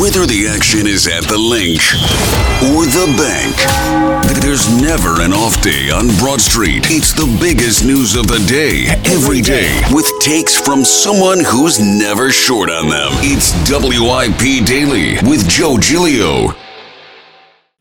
Whether the action is at the Linc or the bank, there's never an off day on Broad Street. It's the biggest news of the day, every day, with takes from someone who's never short on them. It's WIP Daily with Joe Giglio.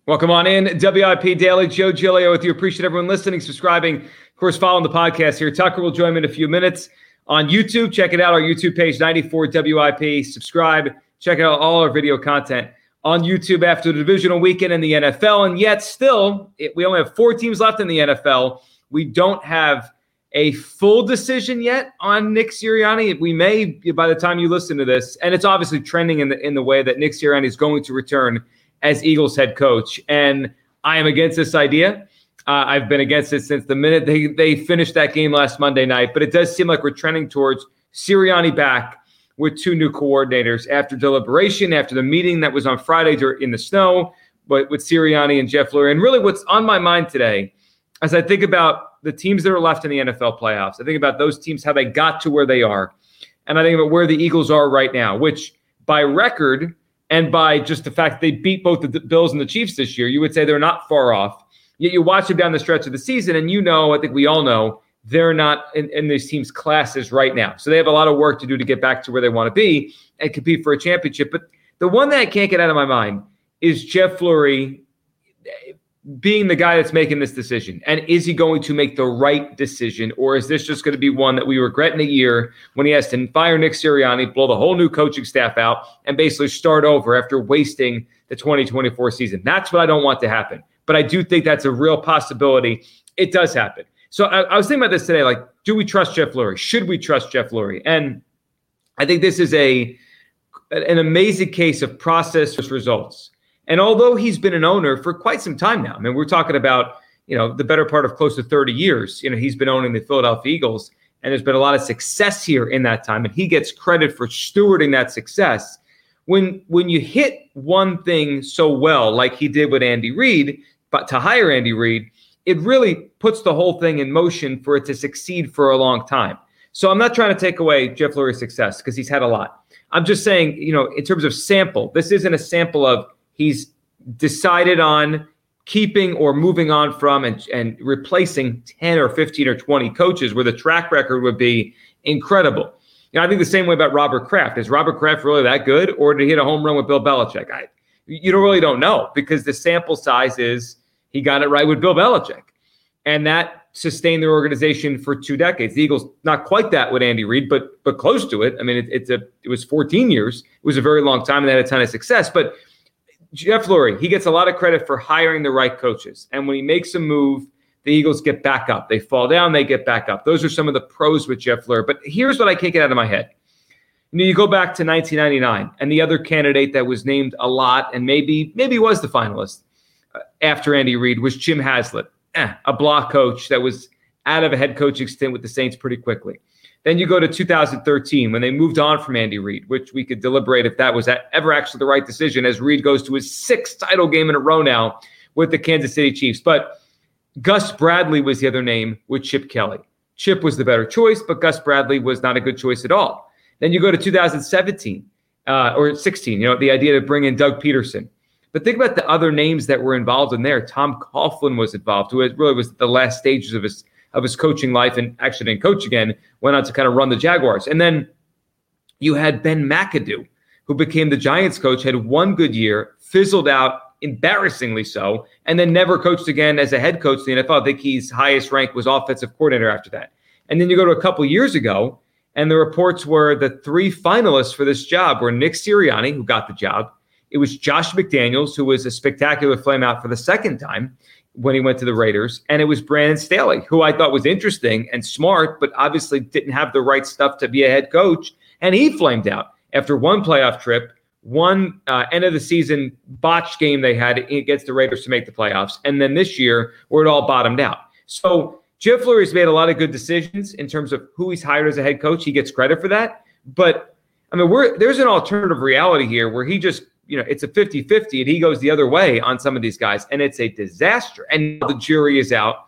Welcome on in, WIP Daily. Joe Giglio with you. Appreciate everyone listening, subscribing, of course, following the podcast here. Tucker will join me in a few minutes on YouTube. Check it out, our YouTube page, 94 WIP. Subscribe Check out all our video content on YouTube after the divisional weekend in the NFL. And yet, still, it, we only have four teams left in the NFL. We don't have a full decision yet on Nick Sirianni. We may, by the time you listen to this, and it's obviously trending in the in the way that Nick Sirianni is going to return as Eagles head coach. And I am against this idea. Uh, I've been against it since the minute they they finished that game last Monday night. But it does seem like we're trending towards Sirianni back with two new coordinators after deliberation, after the meeting that was on Friday in the snow, but with Sirianni and Jeff Lurie. And really, what's on my mind today, as I think about the teams that are left in the NFL playoffs, I think about those teams, how they got to where they are, and I think about where the Eagles are right now, which by record and by just the fact that they beat both the Bills and the Chiefs this year, you would say they're not far off. Yet you watch them down the stretch of the season, and you know, I think we all know they're not in, in these teams' classes right now. So they have a lot of work to do to get back to where they want to be and compete for a championship. But the one that I can't get out of my mind is Jeff Lurie eh, being the guy that's making this decision. And is he going to make the right decision? Or is this just going to be one that we regret in a year when he has to fire Nick Sirianni, blow the whole new coaching staff out, and basically start over after wasting the 2024 season? That's what I don't want to happen. But I do think that's a real possibility. It does happen. So I, I was thinking about this today. Like, do we trust Jeff Lurie? Should we trust Jeff Lurie? And I think this is a an amazing case of process versus results. And although he's been an owner for quite some time now, I mean, we're talking about you know the better part of close to 30 years. You know, he's been owning the Philadelphia Eagles, and there's been a lot of success here in that time, and he gets credit for stewarding that success. When when you hit one thing so well, like he did with Andy Reid, but to hire Andy Reid, it really puts the whole thing in motion for it to succeed for a long time. So I'm not trying to take away Jeff Lurie's success because he's had a lot. I'm just saying, you know, in terms of sample, this isn't a sample of he's decided on keeping or moving on from and, and replacing 10 or 15 or 20 coaches where the track record would be incredible. You know, I think the same way about Robert Kraft. Is Robert Kraft really that good, or did he hit a home run with Bill Belichick? I, you don't really don't know because the sample size is he got it right with Bill Belichick. And that sustained their organization for two decades. The Eagles, not quite that with Andy Reid, but but close to it. I mean, it, it's a it was 14 years. It was a very long time, and they had a ton of success. But Jeff Lurie, he gets a lot of credit for hiring the right coaches. And when he makes a move, the Eagles get back up. They fall down, they get back up. Those are some of the pros with Jeff Lurie. But here's what I can't get out of my head. You know, you go back to 1999, and the other candidate that was named a lot, and maybe maybe was the finalist after Andy Reid was Jim Haslett, eh, a block coach that was out of a head coaching stint with the Saints pretty quickly. Then you go to 2013 when they moved on from Andy Reid, which we could deliberate if that was ever actually the right decision as Reid goes to his sixth title game in a row now with the Kansas City Chiefs. But Gus Bradley was the other name with Chip Kelly. Chip was the better choice, but Gus Bradley was not a good choice at all. Then you go to 2017 uh, or 16, you know, the idea to bring in Doug Pederson. But think about the other names that were involved in there. Tom Coughlin was involved, who really was the last stages of his of his coaching life and actually didn't coach again, went on to kind of run the Jaguars. And then you had Ben McAdoo, who became the Giants coach, had one good year, fizzled out embarrassingly so, and then never coached again as a head coach in the NFL. I think his highest rank was offensive coordinator after that. And then you go to a couple years ago, and the reports were the three finalists for this job were Nick Sirianni, who got the job. It was Josh McDaniels, who was a spectacular flame out for the second time when he went to the Raiders. And it was Brandon Staley, who I thought was interesting and smart, but obviously didn't have the right stuff to be a head coach. And he flamed out after one playoff trip, one uh, end of the season botched game they had against the Raiders to make the playoffs. And then this year, where it all bottomed out. So Jeff Lurie's made a lot of good decisions in terms of who he's hired as a head coach. He gets credit for that. But I mean, there's an alternative reality here where he just, you know, it's a 50 50 and he goes the other way on some of these guys, and it's a disaster. And the jury is out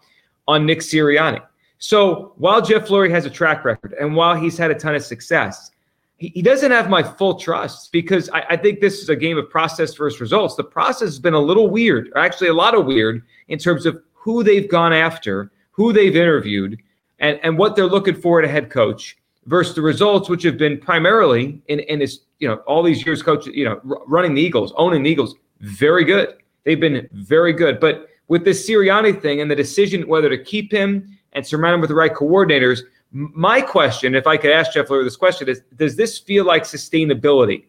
on Nick Sirianni. So while Jeff Lurie has a track record and while he's had a ton of success, he, he doesn't have my full trust because I, I think this is a game of process versus results. The process has been a little weird, or actually a lot of weird, in terms of who they've gone after who they've interviewed, and, and what they're looking for at a head coach versus the results, which have been primarily in, in his, you know, all these years coach, you know, running the Eagles, owning the Eagles, very good. They've been very good. But with this Sirianni thing and the decision whether to keep him and surround him with the right coordinators, my question, if I could ask Jeff Lurie this question, is does this feel like sustainability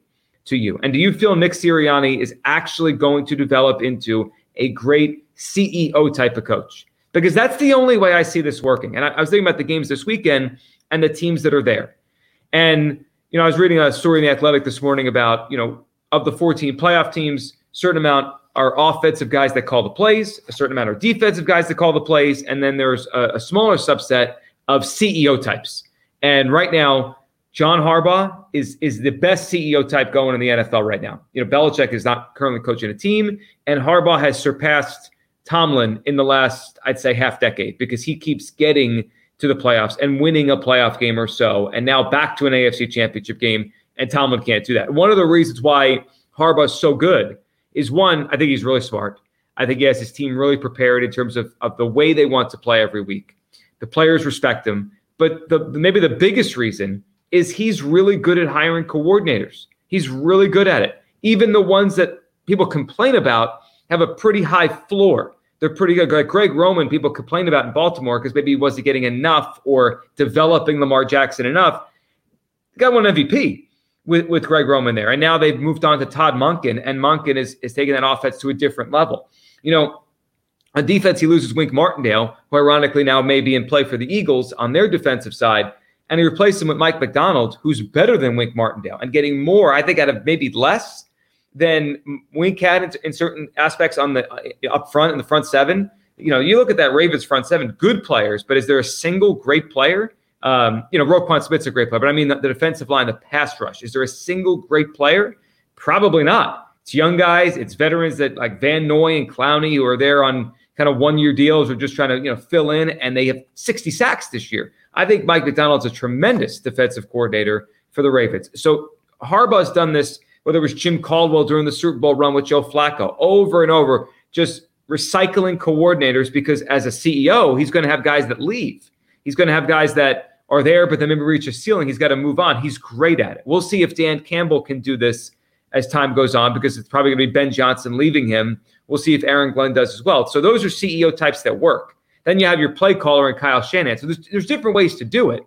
to you? And do you feel Nick Sirianni is actually going to develop into a great CEO type of coach? because that's the only way I see this working. And I, I, was thinking about the games this weekend and the teams that are there. And, you know, I was reading a story in The Athletic this morning about, you know, of the 14 playoff teams, certain amount are offensive guys that call the plays, a certain amount are defensive guys that call the plays, and then there's a, a smaller subset of CEO types. And right now, John Harbaugh is is the best CEO type going in the NFL right now. You know, Belichick is not currently coaching a team, and Harbaugh has surpassed Tomlin in the last, I'd say, half decade because he keeps getting to the playoffs and winning a playoff game or so, and now back to an AFC championship game, and Tomlin can't do that. One of the reasons why Harbaugh's so good is one, I think he's really smart. I think he has his team really prepared in terms of, of the way they want to play every week. The players respect him. But the, maybe the biggest reason is he's really good at hiring coordinators. He's really good at it. Even the ones that people complain about have a pretty high floor. They're pretty good. Like Greg Roman, people complained about in Baltimore because maybe he wasn't getting enough or developing Lamar Jackson enough. got one MVP with, with Greg Roman there. And now they've moved on to Todd Monken, and Monken is, is taking that offense to a different level. You know, on defense, he loses Wink Martindale, who ironically now may be in play for the Eagles on their defensive side. And he replaced him with Mike Macdonald, who's better than Wink Martindale and getting more, I think, out of maybe less than Wink had in, in certain aspects on the uh, up front in the front seven. You know, you look at that Ravens front seven, good players, but is there a single great player? Um, you know, Roquan Smith's a great player, but I mean the, the defensive line, the pass rush. Is there a single great player? Probably not. It's young guys, it's veterans that like Van Noy and Clowney who are there on kind of one year deals or just trying to you know fill in, and they have 60 sacks this year. I think Mike Macdonald's a tremendous defensive coordinator for the Ravens. So Harbaugh's done this whether it was Jim Caldwell during the Super Bowl run with Joe Flacco, over and over, just recycling coordinators because as a CEO, he's going to have guys that leave. He's going to have guys that are there, but then maybe reach a ceiling. He's got to move on. He's great at it. We'll see if Dan Campbell can do this as time goes on because it's probably going to be Ben Johnson leaving him. We'll see if Aaron Glenn does as well. So those are CEO types that work. Then you have your play caller and Kyle Shanahan. So there's, there's different ways to do it.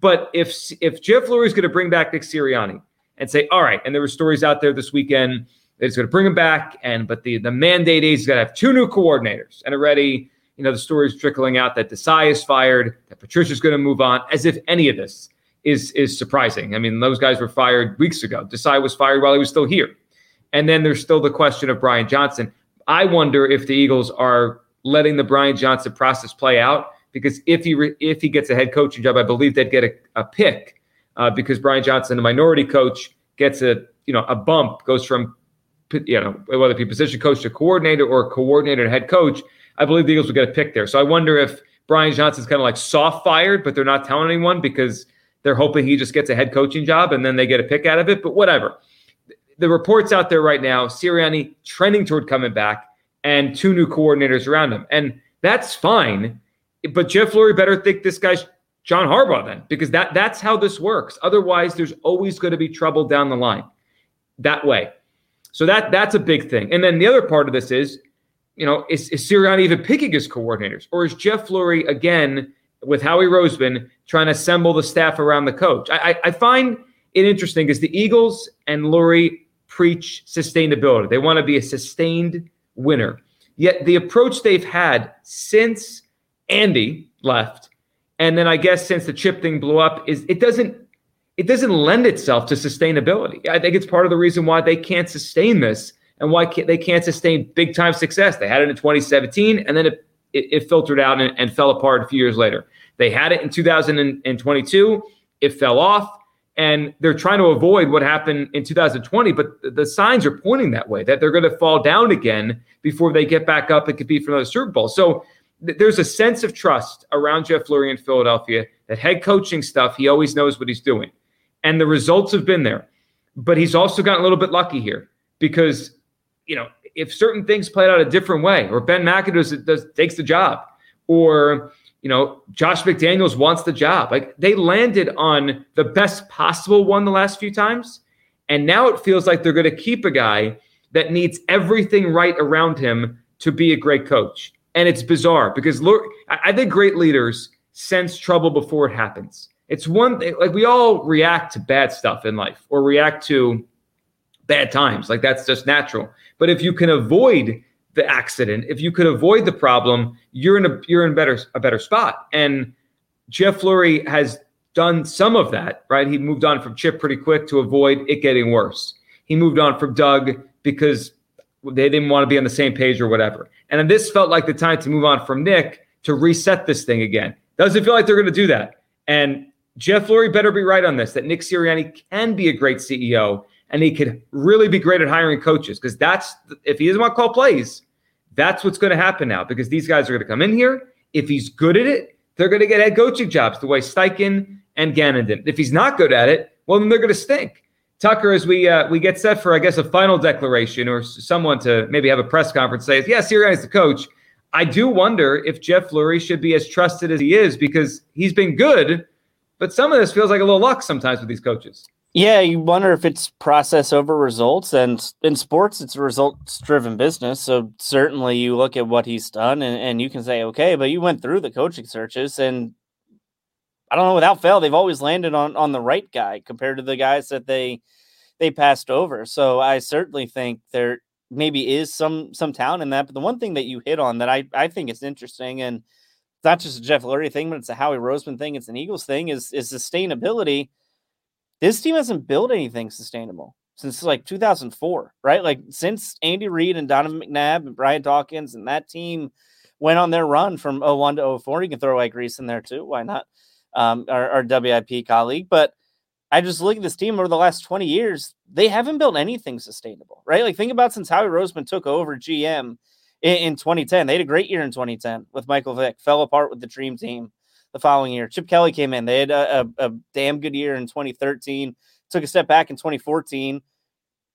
But if if Jeff Lurie is going to bring back Nick Sirianni and say, all right, and there were stories out there this weekend that he's going to bring him back, and but the the mandate is he's going to have two new coordinators, and already you know the stories trickling out that Desai is fired, that Patricia's going to move on, as if any of this is is surprising. I mean, those guys were fired weeks ago. Desai was fired while he was still here, and then there's still the question of Brian Johnson. I wonder if the Eagles are letting the Brian Johnson process play out because if he re- if he gets a head coaching job, I believe they'd get a, a pick uh, because Brian Johnson, a minority coach, gets a you know a bump, goes from you know whether it be position coach to coordinator or coordinator to head coach. I believe the Eagles would get a pick there. So I wonder if Brian Johnson's kind of like soft fired, but they're not telling anyone because they're hoping he just gets a head coaching job and then they get a pick out of it. But whatever. The reports out there right now, Sirianni trending toward coming back and two new coordinators around him. And that's fine. But Jeff Lurie better think this guy's John Harbaugh then, because that that's how this works. Otherwise, there's always going to be trouble down the line that way. So that that's a big thing. And then the other part of this is, you know, is, is Sirianni even picking his coordinators? Or is Jeff Lurie again with Howie Roseman trying to assemble the staff around the coach? I, I, I find it interesting because the Eagles and Lurie preach sustainability. They want to be a sustained winner. Yet the approach they've had since Andy left, and then I guess since the chip thing blew up, is it doesn't it doesn't lend itself to sustainability. I think it's part of the reason why they can't sustain this and why can't, they can't sustain big time success. They had it in 2017, and then it it, it filtered out and, and fell apart a few years later. They had it in 2022. It fell off and they're trying to avoid what happened in 2020 but the signs are pointing that way that they're going to fall down again before they get back up and compete for another super bowl so there's a sense of trust around jeff lurie in philadelphia that head coaching stuff he always knows what he's doing and the results have been there but he's also gotten a little bit lucky here because you know if certain things played out a different way or ben mcadoo does, takes the job or you know, Josh McDaniels wants the job. Like they landed on the best possible one the last few times. And now it feels like they're going to keep a guy that needs everything right around him to be a great coach. And it's bizarre because look, I think great leaders sense trouble before it happens. It's one thing, like we all react to bad stuff in life or react to bad times. Like that's just natural. But if you can avoid the accident, if you could avoid the problem, you're in a you're in better a better spot. And Jeff Lurie has done some of that, right? He moved on from Chip pretty quick to avoid it getting worse. He moved on from Doug because they didn't want to be on the same page or whatever. And this felt like the time to move on from Nick to reset this thing again. Doesn't feel like they're going to do that. And Jeff Lurie better be right on this that Nick Sirianni can be a great CEO and he could really be great at hiring coaches because that's if he doesn't want to call plays, that's what's going to happen now because these guys are going to come in here. If he's good at it, they're going to get head coaching jobs the way Steichen and Gannon did. If he's not good at it, well, then they're going to stink. Tucker, as we uh, we get set for, I guess, a final declaration or someone to maybe have a press conference say, "Yes, yeah, is the coach." I do wonder if Jeff Lurie should be as trusted as he is because he's been good, but some of this feels like a little luck sometimes with these coaches. Yeah, you wonder if it's process over results, and in sports, it's a results-driven business. So certainly, you look at what he's done, and, and you can say, okay, but you went through the coaching searches, and I don't know, without fail, they've always landed on on the right guy compared to the guys that they they passed over. So I certainly think there maybe is some some talent in that. But the one thing that you hit on that I I think is interesting, and it's not just a Jeff Lurie thing, but it's a Howie Roseman thing, it's an Eagles thing, is is sustainability this team hasn't built anything sustainable since like 2004, right? Like since Andy Reid and Donovan McNabb and Brian Dawkins and that team went on their run from 01 to 04. You can throw Ike Reese in there too. Why not? Um, our, our WIP colleague. But I just look at this team over the last 20 years, they haven't built anything sustainable, right? Like think about since Howie Roseman took over GM in, in 2010. They had a great year in 2010 with Michael Vick, fell apart with the dream team the following year. Chip Kelly came in. They had a, a, a damn good year in 2013, took a step back in 2014.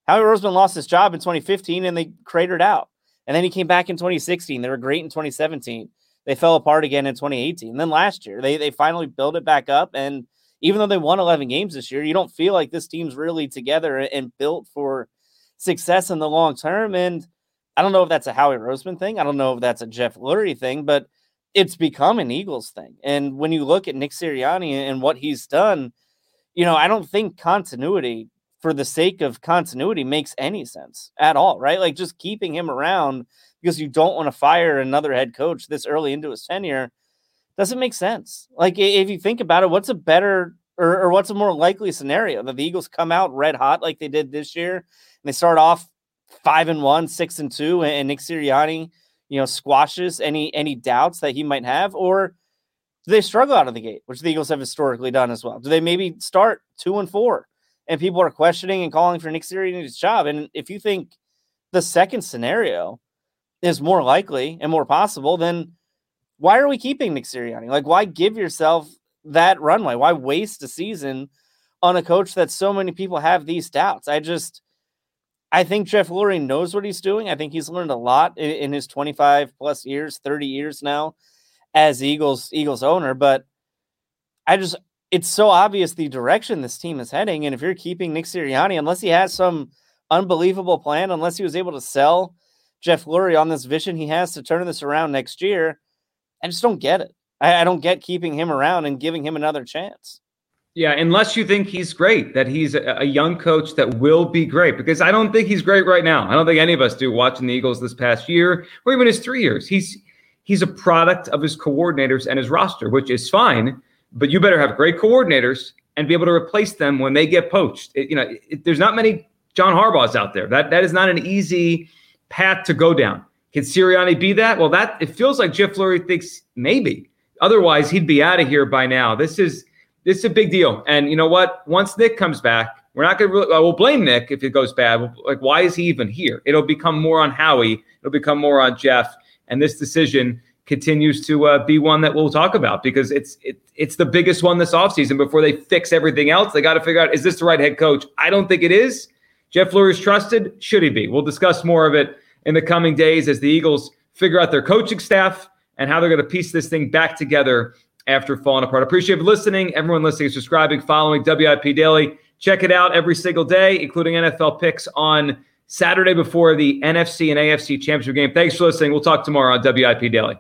Howie Roseman lost his job in 2015 and they cratered out. And then he came back in 2016. They were great in 2017. They fell apart again in 2018. And then last year, they, they finally built it back up. And even though they won 11 games this year, you don't feel like this team's really together and built for success in the long term. And I don't know if that's a Howie Roseman thing. I don't know if that's a Jeff Lurie thing, but – it's become an Eagles thing. And when you look at Nick Sirianni and what he's done, you know, I don't think continuity for the sake of continuity makes any sense at all, right? Like just keeping him around because you don't want to fire another head coach this early into his tenure doesn't make sense. Like if you think about it, what's a better or, or what's a more likely scenario that the Eagles come out red hot like they did this year and they start off five and one, six and two, and Nick Sirianni – you know, squashes any any doubts that he might have, or Do they struggle out of the gate, which the Eagles have historically done as well? Do they maybe start two and four and people are questioning and calling for Nick Sirianni's job? And if you think the second scenario is more likely and more possible, then why are we keeping Nick Sirianni? Like, why give yourself that runway? Why waste a season on a coach that so many people have these doubts? I just, I think Jeff Lurie knows what he's doing. I think he's learned a lot in, in his 25 plus years, 30 years now as Eagles Eagles owner, but I just it's so obvious the direction this team is heading. And if you're keeping Nick Sirianni, unless he has some unbelievable plan, unless he was able to sell Jeff Lurie on this vision he has to turn this around next year, I just don't get it. I, I don't get keeping him around and giving him another chance. Yeah, unless you think he's great, that he's a, a, young coach that will be great, because I don't think he's great right now. I don't think any of us do watching the Eagles this past year or even his three years. He's he's a product of his coordinators and his roster, which is fine. But you better have great coordinators and be able to replace them when they get poached. It, you know, it, there's not many John Harbaughs out there. That that is not an easy path to go down. Can Sirianni be that? Well, that it feels like Jeff Lurie thinks maybe. Otherwise, he'd be out of here by now. This is this is a big deal. And you know what? Once Nick comes back, we're not going to really, we'll blame Nick if it goes bad. Like, why is he even here? It'll become more on Howie. It'll become more on Jeff. And this decision continues to uh, be one that we'll talk about because it's it, it's the biggest one this offseason. Before they fix everything else, they got to figure out is this the right head coach? I don't think it is. Jeff Lurie's trusted. Should he be? We'll discuss more of it in the coming days as the Eagles figure out their coaching staff and how they're going to piece this thing back together after falling apart. Appreciate you listening. Everyone listening, subscribing, following WIP Daily. Check it out every single day, including NFL picks on Saturday before the NFC and AFC championship game. Thanks for listening. We'll talk tomorrow on WIP Daily.